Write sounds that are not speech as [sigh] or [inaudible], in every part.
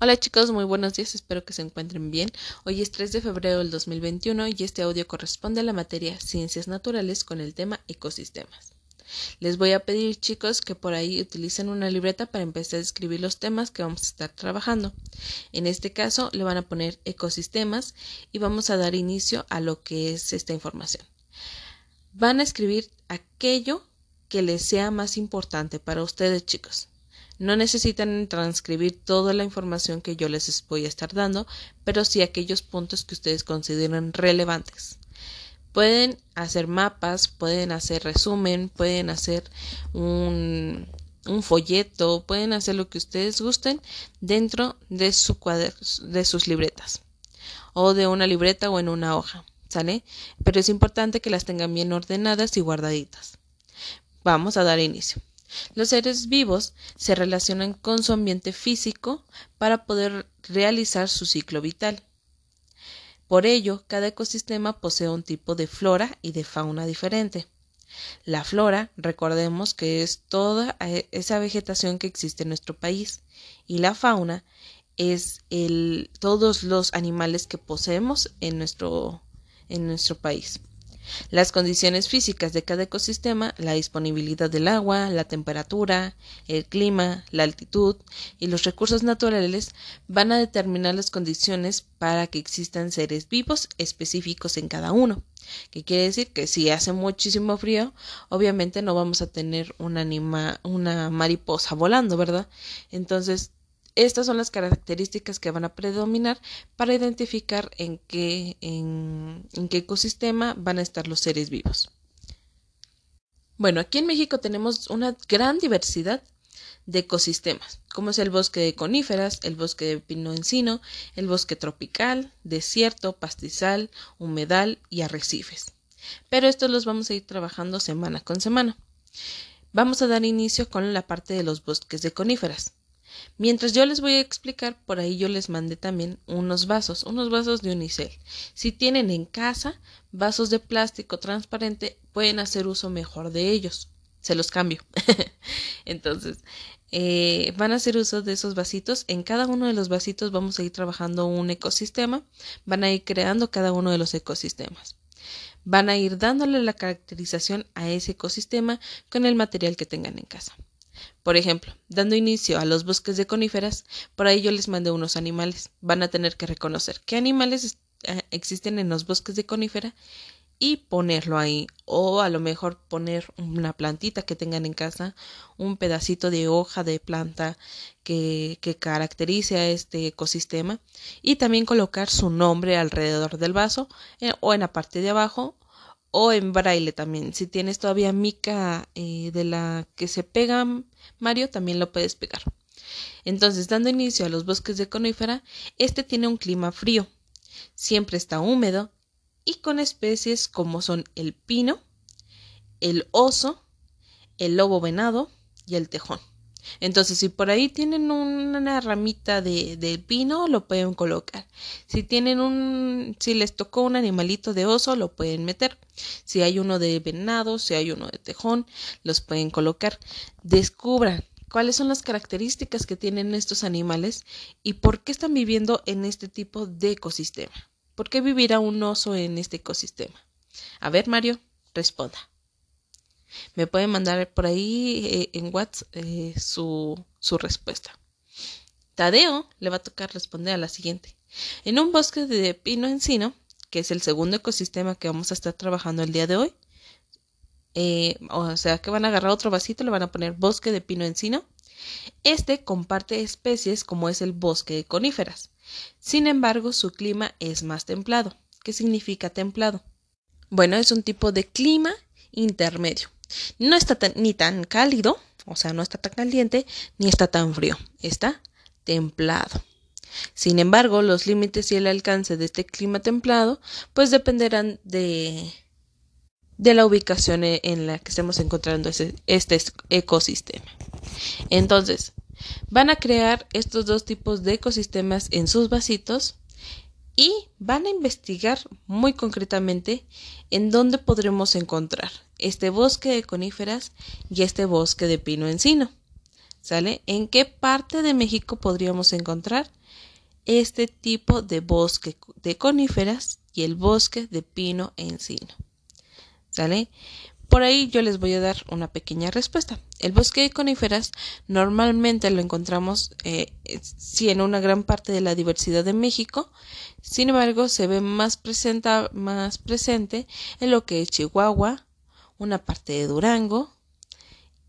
Hola chicos, muy buenos días, espero que se encuentren bien. Hoy es 3 de febrero del 2021 y este audio corresponde a la materia Ciencias Naturales con el tema Ecosistemas. Les voy a pedir chicos que por ahí utilicen una libreta para empezar a escribir los temas que vamos a estar trabajando. En este caso le van a poner ecosistemas y vamos a dar inicio a lo que es esta información. Van a escribir aquello que les sea más importante para ustedes chicos. No necesitan transcribir toda la información que yo les voy a estar dando, pero sí aquellos puntos que ustedes consideren relevantes. Pueden hacer mapas, pueden hacer resumen, pueden hacer un, folleto, pueden hacer lo que ustedes gusten dentro de, su de sus libretas o de una libreta o en una hoja, ¿sale? Pero es importante que las tengan bien ordenadas y guardaditas. Vamos a dar inicio. Los seres vivos se relacionan con su ambiente físico para poder realizar su ciclo vital. Por ello, cada ecosistema posee un tipo de flora y de fauna diferente. La flora, recordemos que es toda eh, esa vegetación que existe en nuestro país, y la fauna es todos los animales que poseemos en nuestro, en nuestro país. Las condiciones físicas de cada ecosistema, la disponibilidad del agua, la temperatura, el clima, la altitud y los recursos naturales van a determinar las condiciones para que existan seres vivos específicos en cada uno. Que quiere decir que si hace muchísimo frío, obviamente no vamos a tener un anima, una mariposa volando, ¿verdad? Entonces estas son las características que van a predominar para identificar en qué, ecosistema van a estar los seres vivos. Bueno, aquí en México tenemos una gran diversidad de ecosistemas, como es el bosque de coníferas, el bosque de pino encino, el bosque tropical, desierto, pastizal, humedal y arrecifes. Pero estos los vamos a ir trabajando semana con semana. Vamos a dar inicio con la parte de los bosques de coníferas. Mientras yo les voy a explicar, por ahí yo les mandé también unos vasos, unos vasos de unicel. Si tienen en casa vasos de plástico transparente, pueden hacer uso mejor de ellos. Se los cambio. [laughs] Entonces, eh, van a hacer uso de esos vasitos. En cada uno de los vasitos vamos a ir trabajando un ecosistema. Van a ir creando cada uno de los ecosistemas. Van a ir dándole la caracterización a ese ecosistema con el material que tengan en casa. Por ejemplo, dando inicio a los bosques de coníferas, por ahí yo les mandé unos animales. Van a tener que reconocer qué animales eh, existen en los bosques de conífera y ponerlo ahí. O a lo mejor poner una plantita que tengan en casa, un pedacito de hoja de planta que, que caracterice a este ecosistema y también colocar su nombre alrededor del vaso eh, o en la parte de abajo o en braille también. Si tienes todavía mica eh, de la que se pega, Mario, también lo puedes pegar. Entonces, dando inicio a los bosques de conífera, este tiene un clima frío, siempre está húmedo y con especies como son el pino, el oso, el lobo venado y el tejón. Entonces, si por ahí tienen una ramita de, de, pino, lo pueden colocar. Si tienen un, si les tocó un animalito de oso, lo pueden meter. Si hay uno de venado, si hay uno de tejón, los pueden colocar. Descubran cuáles son las características que tienen estos animales y por qué están viviendo en este tipo de ecosistema. ¿Por qué vivirá un oso en este ecosistema? A ver, Mario, responda. Me pueden mandar por ahí eh, en WhatsApp eh, su, su respuesta. Tadeo le va a tocar responder a la siguiente. En un bosque de pino encino, que es el segundo ecosistema que vamos a estar trabajando el día de hoy, eh, o sea que van a agarrar otro vasito, le van a poner bosque de pino encino. Este comparte especies como es el bosque de coníferas. Sin embargo, su clima es más templado. ¿Qué significa templado? Bueno, es un tipo de clima intermedio. No está ni tan cálido, o sea, no está tan caliente, ni está tan frío. Está templado. Sin embargo, los límites y el alcance de este clima templado, pues dependerán de, de la ubicación e, en la que estemos encontrando este ecosistema. Entonces, van a crear estos dos tipos de ecosistemas en sus vasitos y van a investigar muy concretamente en dónde podremos encontrar este bosque de coníferas y este bosque de pino encino. ¿Sale? ¿En qué parte de México podríamos encontrar este tipo de bosque de coníferas y el bosque de pino encino? ¿Sale? Por ahí yo les voy a dar una pequeña respuesta. El bosque de coníferas normalmente lo encontramos eh, en una gran parte de la diversidad de México, sin embargo se ve más, más presente en lo que es Chihuahua, una parte de Durango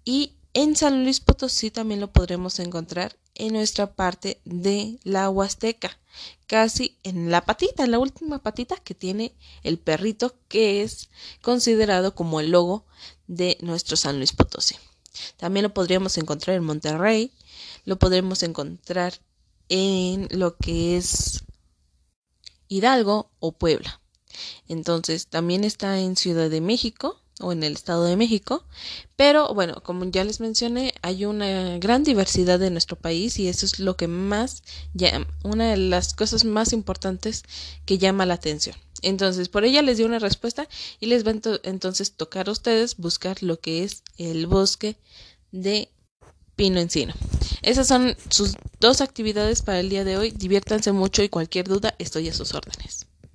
y en San Luis Potosí también lo podremos encontrar en nuestra parte de la Huasteca, casi en la patita, en la última patita que tiene el perrito que es considerado como el logo de nuestro San Luis Potosí. También lo podríamos encontrar en Monterrey, lo podremos encontrar en lo que es Hidalgo o Puebla. Entonces, también está en Ciudad de México, o en el Estado de México. Pero bueno, como ya les mencioné, hay una gran diversidad en nuestro país y eso es lo que más, ya, una de las cosas más importantes que llama la atención. Entonces, por ella les di una respuesta y les va entonces tocar a ustedes buscar lo que es el bosque de pino encino. Esas son sus dos actividades para el día de hoy. Diviértanse mucho y cualquier duda estoy a sus órdenes.